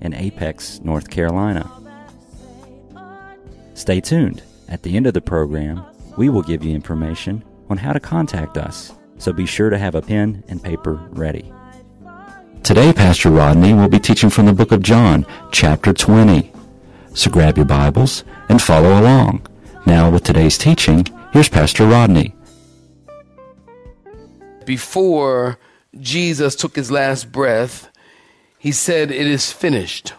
in Apex, North Carolina. Stay tuned. At the end of the program, we will give you information on how to contact us, so be sure to have a pen and paper ready. Today, Pastor Rodney will be teaching from the book of John, chapter 20. So grab your Bibles and follow along. Now, with today's teaching, here's Pastor Rodney. Before Jesus took his last breath, he said, It is finished.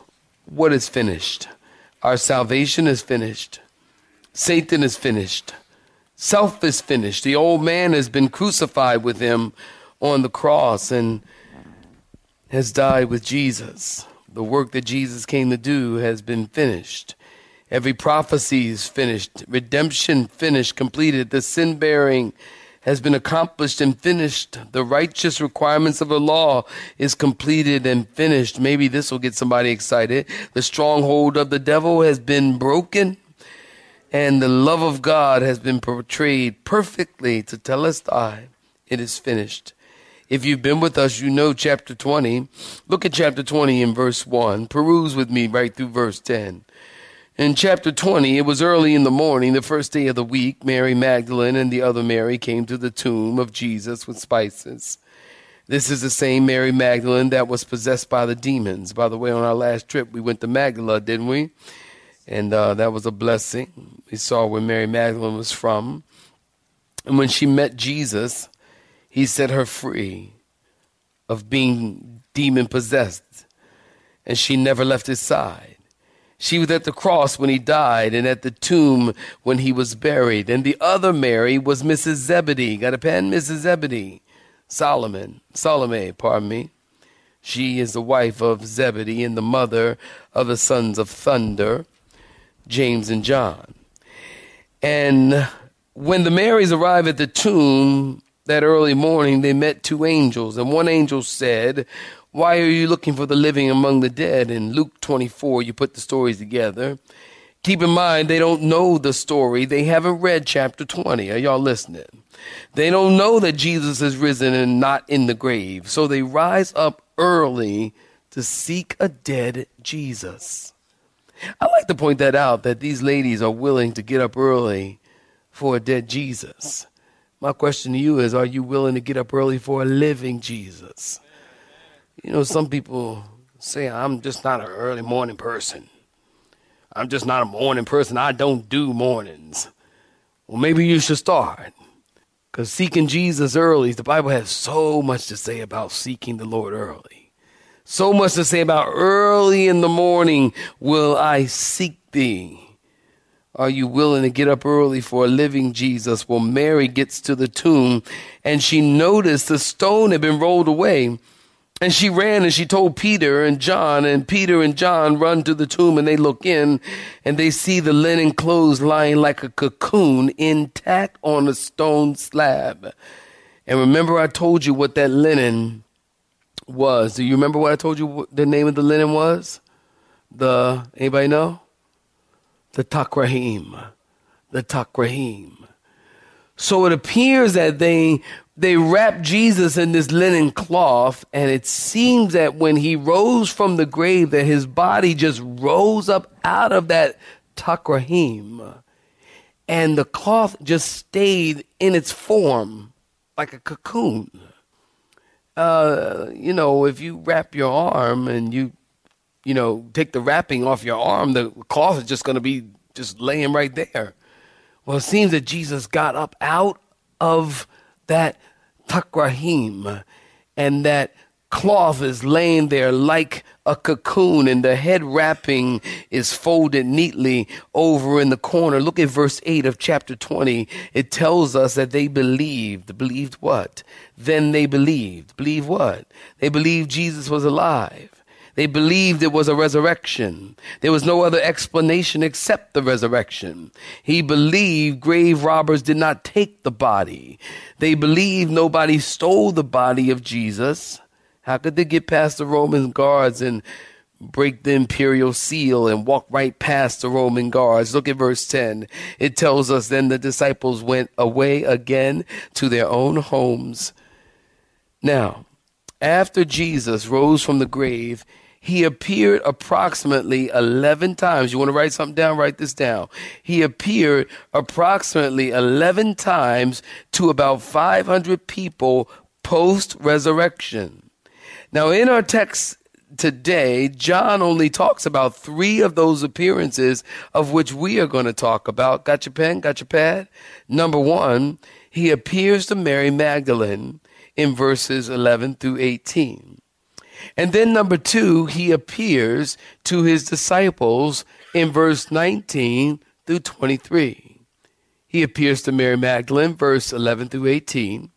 What is finished? Our salvation is finished. Satan is finished. Self is finished. The old man has been crucified with him on the cross and has died with Jesus. The work that Jesus came to do has been finished. Every prophecy is finished. Redemption finished, completed. The sin bearing has been accomplished and finished. The righteous requirements of the law is completed and finished. Maybe this will get somebody excited. The stronghold of the devil has been broken and the love of God has been portrayed perfectly to tell us that it is finished. If you've been with us, you know chapter 20. Look at chapter 20 in verse 1. Peruse with me right through verse 10. In chapter 20, it was early in the morning, the first day of the week. Mary Magdalene and the other Mary came to the tomb of Jesus with spices. This is the same Mary Magdalene that was possessed by the demons. By the way, on our last trip, we went to Magdala, didn't we? And uh, that was a blessing. We saw where Mary Magdalene was from. And when she met Jesus, he set her free of being demon possessed. And she never left his side. She was at the cross when he died and at the tomb when he was buried. And the other Mary was Mrs. Zebedee. Got a pen? Mrs. Zebedee. Solomon. Salome, pardon me. She is the wife of Zebedee and the mother of the sons of thunder, James and John. And when the Marys arrived at the tomb that early morning, they met two angels. And one angel said, why are you looking for the living among the dead? In Luke 24, you put the stories together. Keep in mind, they don't know the story. They haven't read chapter 20. Are y'all listening? They don't know that Jesus is risen and not in the grave. So they rise up early to seek a dead Jesus. I like to point that out that these ladies are willing to get up early for a dead Jesus. My question to you is Are you willing to get up early for a living Jesus? You know, some people say, I'm just not an early morning person. I'm just not a morning person. I don't do mornings. Well, maybe you should start. Because seeking Jesus early, the Bible has so much to say about seeking the Lord early. So much to say about early in the morning will I seek thee. Are you willing to get up early for a living Jesus? Well, Mary gets to the tomb and she noticed the stone had been rolled away. And she ran and she told Peter and John, and Peter and John run to the tomb and they look in and they see the linen clothes lying like a cocoon intact on a stone slab. And remember, I told you what that linen was. Do you remember what I told you the name of the linen was? The, anybody know? The Takrahim. The Takrahim. So it appears that they they wrapped Jesus in this linen cloth, and it seems that when he rose from the grave, that his body just rose up out of that takrahim, and the cloth just stayed in its form like a cocoon. Uh, you know, if you wrap your arm and you, you know, take the wrapping off your arm, the cloth is just going to be just laying right there. Well, it seems that Jesus got up out of that takrahim, and that cloth is laying there like a cocoon, and the head wrapping is folded neatly over in the corner. Look at verse 8 of chapter 20. It tells us that they believed. Believed what? Then they believed. Believe what? They believed Jesus was alive. They believed it was a resurrection. There was no other explanation except the resurrection. He believed grave robbers did not take the body. They believed nobody stole the body of Jesus. How could they get past the Roman guards and break the imperial seal and walk right past the Roman guards. Look at verse 10. It tells us then the disciples went away again to their own homes. Now, after Jesus rose from the grave, he appeared approximately 11 times. You want to write something down? Write this down. He appeared approximately 11 times to about 500 people post resurrection. Now, in our text today, John only talks about three of those appearances, of which we are going to talk about. Got your pen? Got your pad? Number one, he appears to Mary Magdalene in verses 11 through 18. And then number two, he appears to his disciples in verse 19 through 23. He appears to Mary Magdalene, verse 11 through 18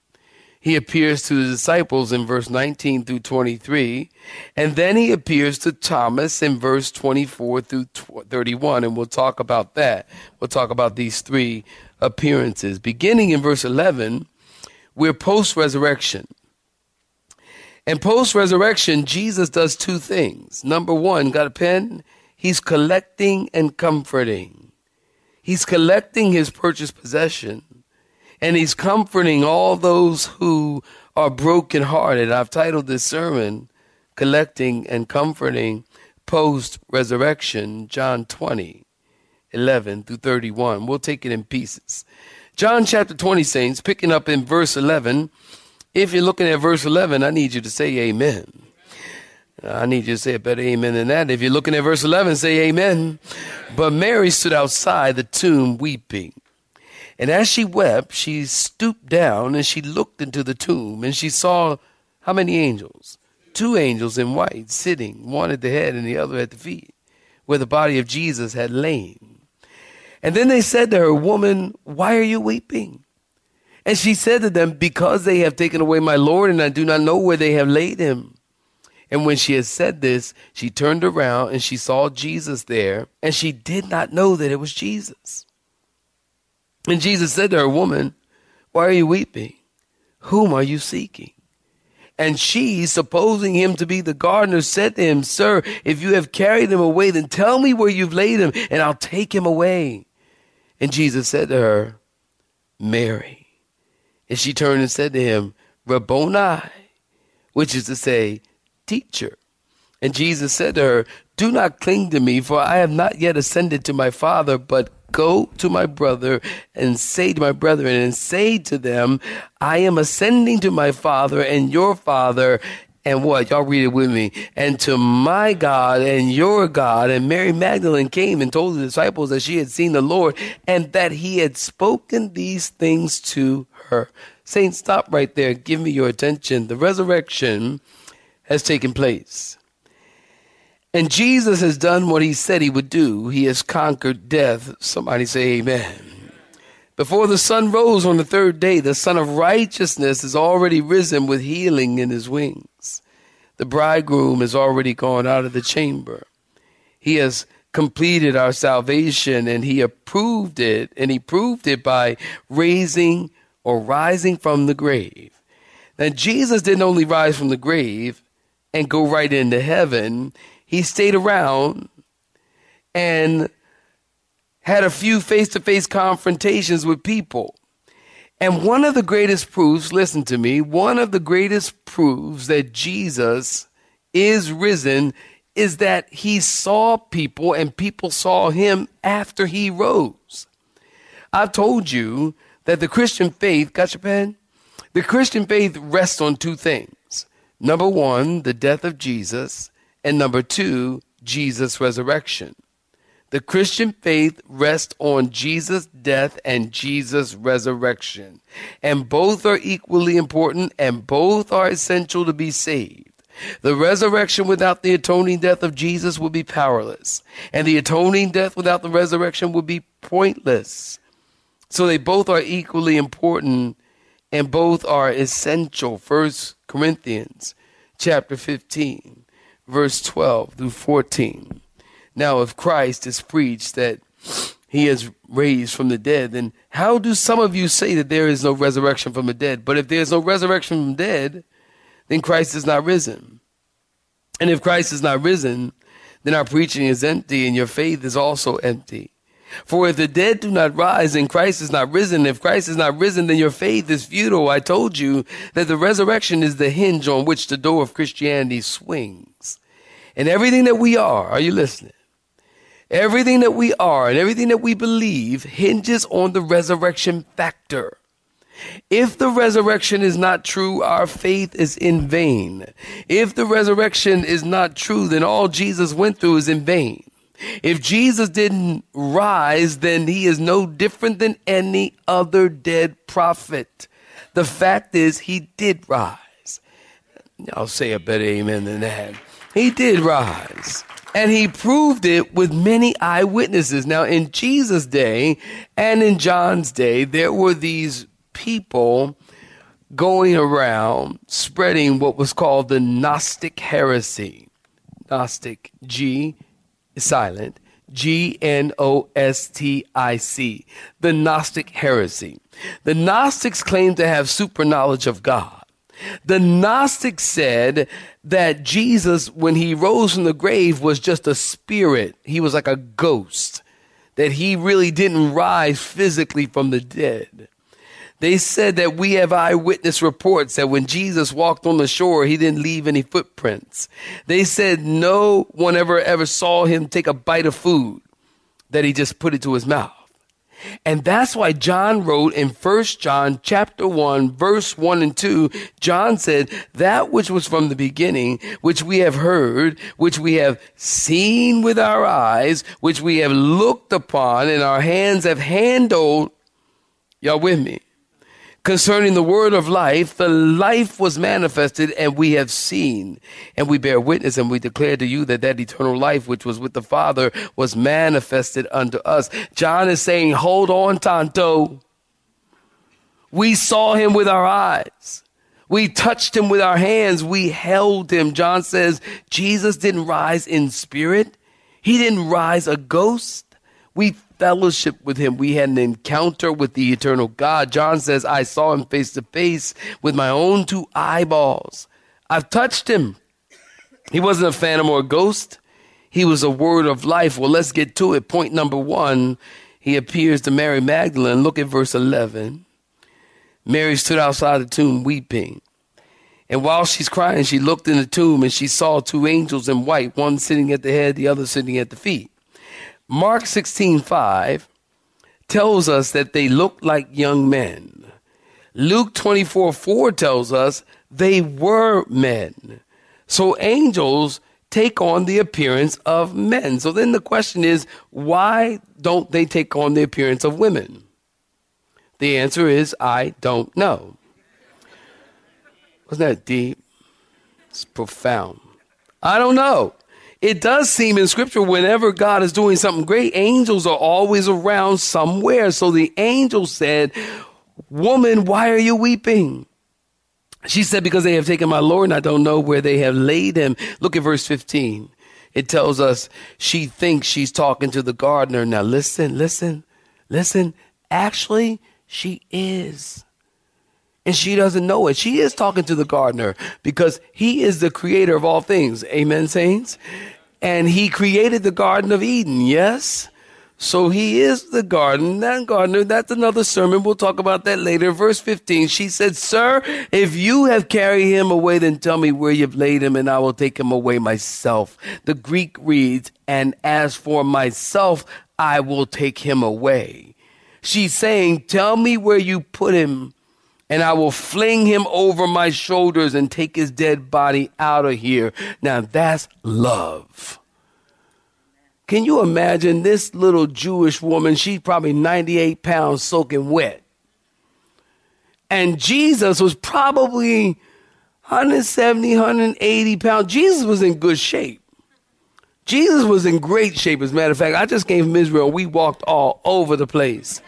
he appears to the disciples in verse 19 through 23, and then he appears to Thomas in verse 24 through 31, and we'll talk about that. We'll talk about these three appearances. Beginning in verse 11, we're post resurrection. And post resurrection, Jesus does two things. Number one, got a pen? He's collecting and comforting. He's collecting his purchased possession and he's comforting all those who are brokenhearted. I've titled this sermon, Collecting and Comforting Post Resurrection, John 20, 11 through 31. We'll take it in pieces. John chapter 20, saints, picking up in verse 11. If you're looking at verse 11, I need you to say amen. I need you to say a better amen than that. If you're looking at verse 11, say amen. But Mary stood outside the tomb weeping. And as she wept, she stooped down and she looked into the tomb and she saw how many angels? Two angels in white sitting, one at the head and the other at the feet, where the body of Jesus had lain. And then they said to her, Woman, why are you weeping? And she said to them, Because they have taken away my Lord, and I do not know where they have laid him. And when she had said this, she turned around and she saw Jesus there, and she did not know that it was Jesus. And Jesus said to her, Woman, why are you weeping? Whom are you seeking? And she, supposing him to be the gardener, said to him, Sir, if you have carried him away, then tell me where you've laid him, and I'll take him away. And Jesus said to her, Mary. And she turned and said to him, Rabboni, which is to say, teacher. And Jesus said to her, Do not cling to me, for I have not yet ascended to my Father, but Go to my brother and say to my brethren and say to them, I am ascending to my Father and your Father and what? Y'all read it with me. And to my God and your God. And Mary Magdalene came and told the disciples that she had seen the Lord and that he had spoken these things to her. Saints, stop right there. Give me your attention. The resurrection has taken place. And Jesus has done what he said he would do. He has conquered death. Somebody say amen. Before the sun rose on the third day, the Son of Righteousness is already risen with healing in his wings. The bridegroom has already gone out of the chamber. He has completed our salvation and he approved it, and he proved it by raising or rising from the grave. Now, Jesus didn't only rise from the grave and go right into heaven, he stayed around and had a few face to face confrontations with people. And one of the greatest proofs, listen to me, one of the greatest proofs that Jesus is risen is that he saw people and people saw him after he rose. I've told you that the Christian faith, got your pen? The Christian faith rests on two things. Number one, the death of Jesus, and number two, Jesus' resurrection. The Christian faith rests on Jesus' death and Jesus' resurrection. And both are equally important and both are essential to be saved. The resurrection without the atoning death of Jesus would be powerless, and the atoning death without the resurrection would be pointless. So they both are equally important and both are essential. First Corinthians chapter 15 verse 12 through 14. Now, if Christ is preached that he is raised from the dead, then how do some of you say that there is no resurrection from the dead? But if there is no resurrection from the dead, then Christ is not risen. And if Christ is not risen, then our preaching is empty and your faith is also empty. For if the dead do not rise and Christ is not risen, if Christ is not risen, then your faith is futile. I told you that the resurrection is the hinge on which the door of Christianity swings. And everything that we are, are you listening? Everything that we are and everything that we believe hinges on the resurrection factor. If the resurrection is not true, our faith is in vain. If the resurrection is not true, then all Jesus went through is in vain. If Jesus didn't rise, then he is no different than any other dead prophet. The fact is, he did rise. I'll say a better amen than that. He did rise. And he proved it with many eyewitnesses. Now, in Jesus' day and in John's day, there were these people going around spreading what was called the Gnostic heresy. Gnostic, G silent, G N O S T I C, the Gnostic heresy. The Gnostics claimed to have super knowledge of God. The Gnostics said that Jesus, when he rose from the grave, was just a spirit. He was like a ghost, that he really didn't rise physically from the dead. They said that we have eyewitness reports that when Jesus walked on the shore, he didn't leave any footprints. They said no one ever ever saw him take a bite of food, that he just put it to his mouth. And that's why John wrote in First John chapter 1 verse 1 and 2, John said, that which was from the beginning, which we have heard, which we have seen with our eyes, which we have looked upon and our hands have handled. Y'all with me? Concerning the word of life, the life was manifested and we have seen and we bear witness and we declare to you that that eternal life which was with the Father was manifested unto us. John is saying, hold on, Tonto. We saw him with our eyes. We touched him with our hands. We held him. John says Jesus didn't rise in spirit. He didn't rise a ghost. We fellowship with him. We had an encounter with the eternal God. John says, I saw him face to face with my own two eyeballs. I've touched him. He wasn't a phantom or a ghost. He was a word of life. Well, let's get to it. Point number one, he appears to Mary Magdalene. Look at verse 11. Mary stood outside the tomb weeping. And while she's crying, she looked in the tomb and she saw two angels in white, one sitting at the head, the other sitting at the feet. Mark 16 5 tells us that they looked like young men. Luke 24 4 tells us they were men. So angels take on the appearance of men. So then the question is, why don't they take on the appearance of women? The answer is, I don't know. Wasn't that deep? It's profound. I don't know it does seem in scripture whenever God is doing something great, angels are always around somewhere. So the angel said, Woman, why are you weeping? She said, Because they have taken my Lord and I don't know where they have laid him. Look at verse 15. It tells us she thinks she's talking to the gardener. Now listen, listen, listen. Actually, she is and she doesn't know it. She is talking to the gardener because he is the creator of all things. Amen, saints? And he created the Garden of Eden, yes? So he is the garden, that gardener. That's another sermon. We'll talk about that later. Verse 15, she said, Sir, if you have carried him away, then tell me where you've laid him and I will take him away myself. The Greek reads, and as for myself, I will take him away. She's saying, tell me where you put him and I will fling him over my shoulders and take his dead body out of here. Now that's love. Can you imagine this little Jewish woman? She's probably 98 pounds soaking wet. And Jesus was probably 170, 180 pounds. Jesus was in good shape. Jesus was in great shape. As a matter of fact, I just came from Israel. We walked all over the place.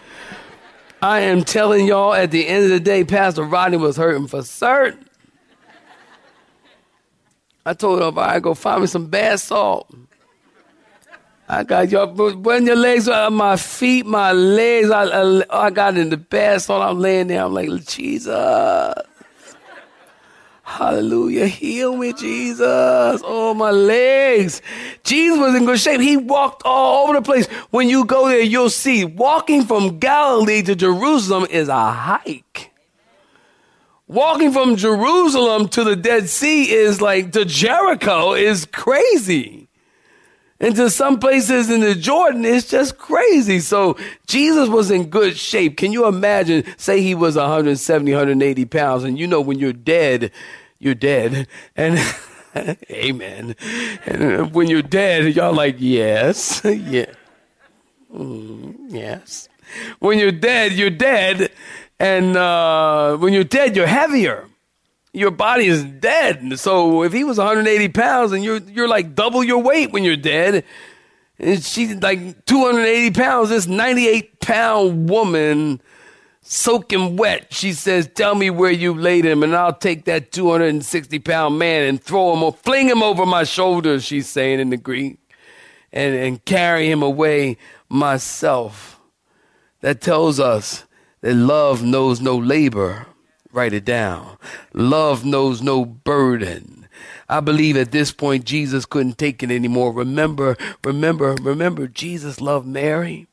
I am telling y'all, at the end of the day, Pastor Rodney was hurting for certain. I told her, I go find me some bath salt. I got your when your legs are my feet, my legs. I, I, I got in the bath salt. I'm laying there. I'm like Jesus. Hallelujah. Heal me, Jesus. Oh, my legs. Jesus was in good shape. He walked all over the place. When you go there, you'll see walking from Galilee to Jerusalem is a hike. Walking from Jerusalem to the Dead Sea is like to Jericho is crazy. And to some places in the Jordan, it's just crazy. So Jesus was in good shape. Can you imagine? Say he was 170, 180 pounds, and you know when you're dead, you're dead. And amen. And when you're dead, y'all like, yes, yeah, mm, yes. When you're dead, you're dead. And uh, when you're dead, you're heavier your body is dead. So if he was 180 pounds and you're you're like double your weight when you're dead, and she's like 280 pounds, this 98 pound woman soaking wet. She says, "Tell me where you laid him, and I'll take that 260 pound man and throw him or fling him over my shoulders." She's saying in the Greek, and and carry him away myself. That tells us that love knows no labor Write it down. Love knows no burden. I believe at this point Jesus couldn't take it anymore. Remember, remember, remember, Jesus loved Mary,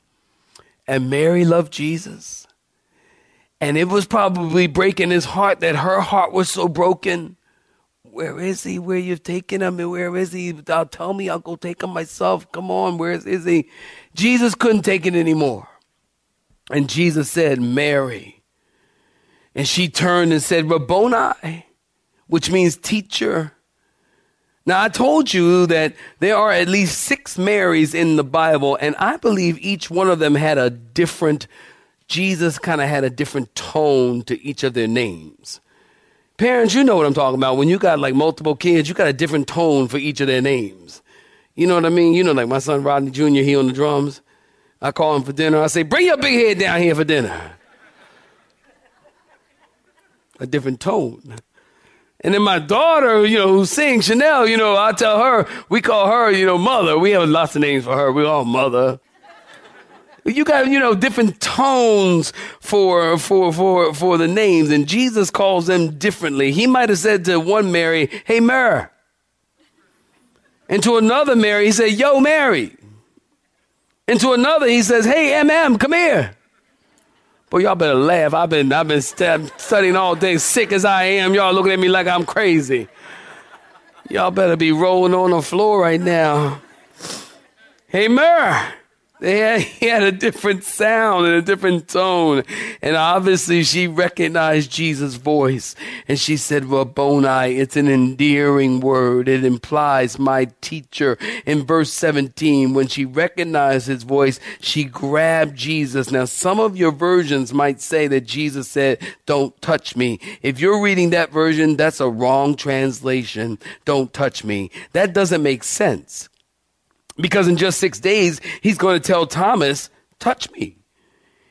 and Mary loved Jesus. And it was probably breaking his heart that her heart was so broken. Where is he? Where you've taken him? And where is he? I'll tell me, I'll go take him myself. Come on, where is, is he? Jesus couldn't take it anymore. And Jesus said, Mary. And she turned and said, Rabboni, which means teacher. Now, I told you that there are at least six Marys in the Bible, and I believe each one of them had a different, Jesus kind of had a different tone to each of their names. Parents, you know what I'm talking about. When you got like multiple kids, you got a different tone for each of their names. You know what I mean? You know, like my son Rodney Jr., he on the drums. I call him for dinner. I say, bring your big head down here for dinner a different tone. And then my daughter, you know, who sings Chanel, you know, I tell her, we call her, you know, mother. We have lots of names for her. We all mother. You got, you know, different tones for, for, for, for the names, and Jesus calls them differently. He might have said to one Mary, hey, Mary. And to another Mary, he said, yo, Mary. And to another, he says, hey, MM, come here. Well, y'all better laugh. I've been I've been st- studying all day, sick as I am. Y'all looking at me like I'm crazy. Y'all better be rolling on the floor right now. Hey, Mer. They had, he had a different sound and a different tone. And obviously she recognized Jesus' voice. And she said, Rabboni, it's an endearing word. It implies my teacher. In verse 17, when she recognized his voice, she grabbed Jesus. Now, some of your versions might say that Jesus said, don't touch me. If you're reading that version, that's a wrong translation. Don't touch me. That doesn't make sense. Because in just six days, he's going to tell Thomas, touch me.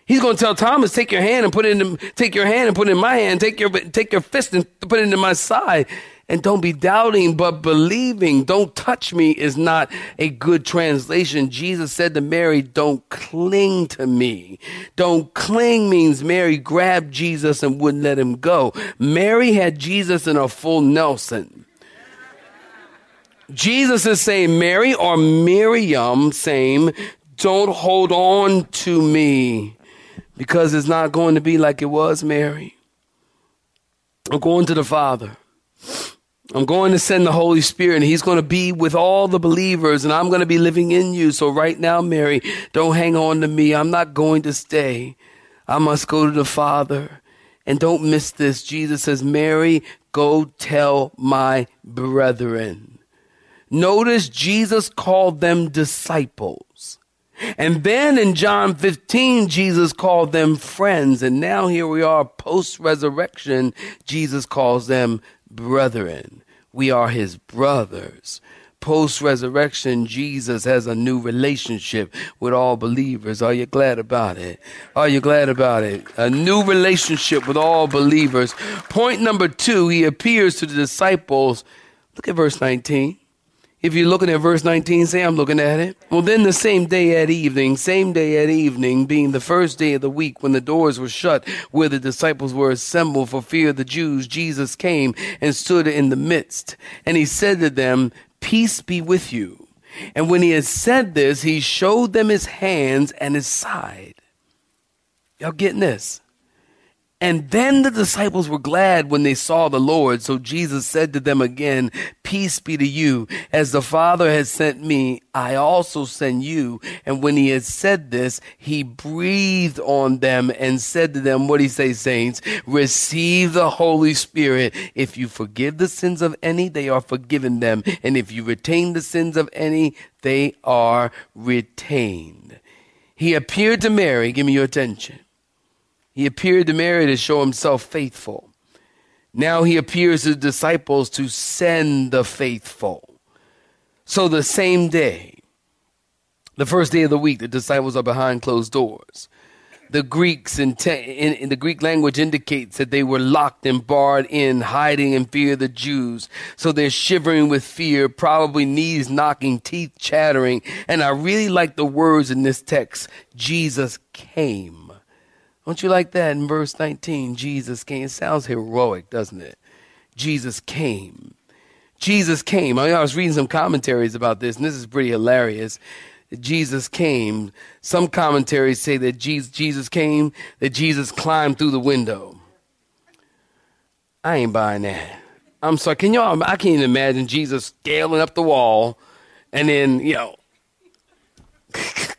He's going to tell Thomas, take your hand and put it in, take your hand and put it in my hand, take your, take your fist and put it into my side. And don't be doubting, but believing. Don't touch me is not a good translation. Jesus said to Mary, don't cling to me. Don't cling means Mary grabbed Jesus and wouldn't let him go. Mary had Jesus in a full Nelson. Jesus is saying, Mary or Miriam, saying, don't hold on to me because it's not going to be like it was, Mary. I'm going to the Father. I'm going to send the Holy Spirit and He's going to be with all the believers and I'm going to be living in you. So right now, Mary, don't hang on to me. I'm not going to stay. I must go to the Father. And don't miss this. Jesus says, Mary, go tell my brethren. Notice Jesus called them disciples. And then in John 15, Jesus called them friends. And now here we are post resurrection. Jesus calls them brethren. We are his brothers. Post resurrection, Jesus has a new relationship with all believers. Are you glad about it? Are you glad about it? A new relationship with all believers. Point number two, he appears to the disciples Look at verse 19. If you're looking at verse 19, say, I'm looking at it. Well, then the same day at evening, same day at evening, being the first day of the week, when the doors were shut, where the disciples were assembled for fear of the Jews, Jesus came and stood in the midst. And he said to them, Peace be with you. And when he had said this, he showed them his hands and his side. Y'all getting this? And then the disciples were glad when they saw the Lord. So Jesus said to them again, Peace be to you. As the Father has sent me, I also send you. And when he had said this, he breathed on them and said to them, What do he say, saints? Receive the Holy Spirit. If you forgive the sins of any, they are forgiven them. And if you retain the sins of any, they are retained. He appeared to Mary. Give me your attention he appeared to Mary to show himself faithful. Now he appears to the disciples to send the faithful. So the same day, the first day of the week, the disciples are behind closed doors. The Greeks in, te- in, in, the Greek language indicates that they were locked and barred in, hiding in fear of the Jews. So they're shivering with fear, probably knees knocking, teeth chattering. And I really like the words in this text. Jesus came. Don't you like that in verse 19? Jesus came. It sounds heroic, doesn't it? Jesus came. Jesus came. I, was reading some commentaries about this, and this is pretty hilarious. Jesus came. Some commentaries say that Jesus came, that Jesus climbed through the window. I ain't buying that. I'm sorry. Can y'all? I can't even imagine Jesus scaling up the wall, and then you know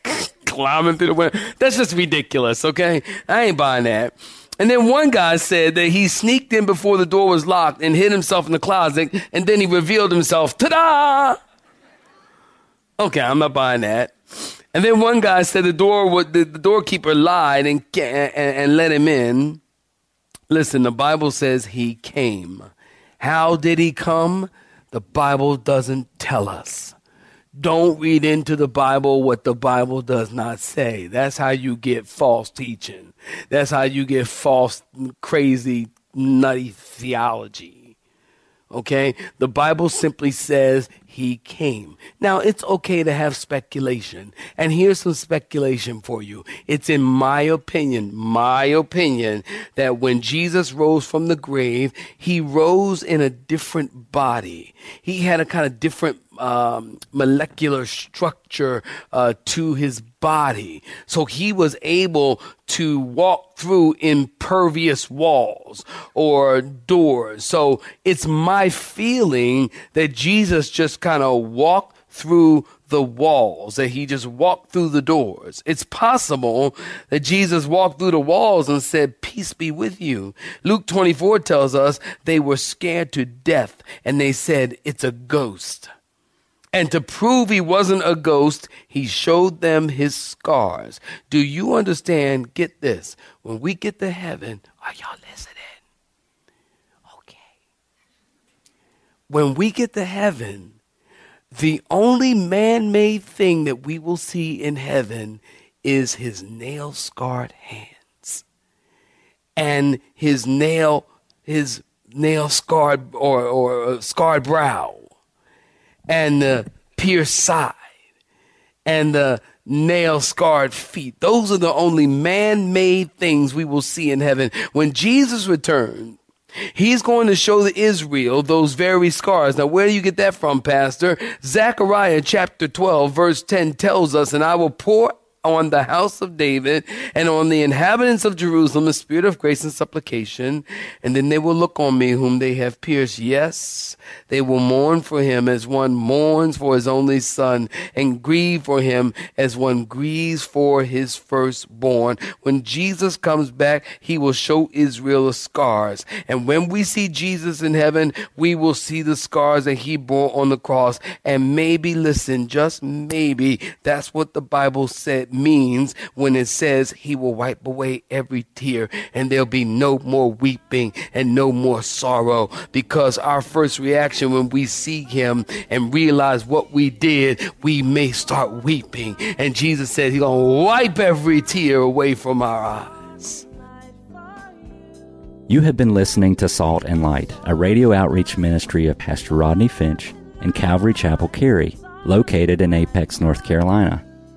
climbing through the window. That's just ridiculous, okay? I ain't buying that. And then one guy said that he sneaked in before the door was locked and hid himself in the closet, and then he revealed himself. Ta da! Okay, I'm not buying that. And then one guy said the door the, the doorkeeper lied and, and, and let him in. Listen, the Bible says he came. How did he come? The Bible doesn't tell us. Don't read into the Bible what the Bible does not say. That's how you get false teaching. That's how you get false, crazy, nutty theology. Okay? The Bible simply says he came. Now, it's okay to have speculation. And here's some speculation for you. It's in my opinion, my opinion, that when Jesus rose from the grave, he rose in a different body. He had a kind of different um, molecular structure uh, to his body. So he was able to walk through impervious walls or doors. So it's my feeling that Jesus just kind of walked through the walls, that he just walked through the doors. It's possible that Jesus walked through the walls and said, Peace be with you. Luke 24 tells us they were scared to death and they said, It's a ghost. And to prove he wasn't a ghost, he showed them his scars. Do you understand? Get this. When we get to heaven, are y'all listening? Okay. When we get to heaven, the only man made thing that we will see in heaven is his nail scarred hands and his nail, his nail scarred or, or uh, scarred brow and the pierced side and the nail scarred feet. Those are the only man made things we will see in heaven. When Jesus returns, He's going to show the Israel those very scars. Now, where do you get that from, Pastor? Zechariah chapter 12, verse 10 tells us, And I will pour on the house of David and on the inhabitants of Jerusalem a spirit of grace and supplication. And then they will look on me whom they have pierced. Yes, they will mourn for him as one mourns for his only son and grieve for him as one grieves for his firstborn. When Jesus comes back, he will show Israel the scars. And when we see Jesus in heaven, we will see the scars that he bore on the cross. And maybe, listen, just maybe, that's what the Bible said means when it says he will wipe away every tear and there'll be no more weeping and no more sorrow because our first reaction when we see him and realize what we did, we may start weeping. And Jesus said he's going to wipe every tear away from our eyes. You have been listening to Salt and Light, a radio outreach ministry of Pastor Rodney Finch and Calvary Chapel Cary, located in Apex, North Carolina.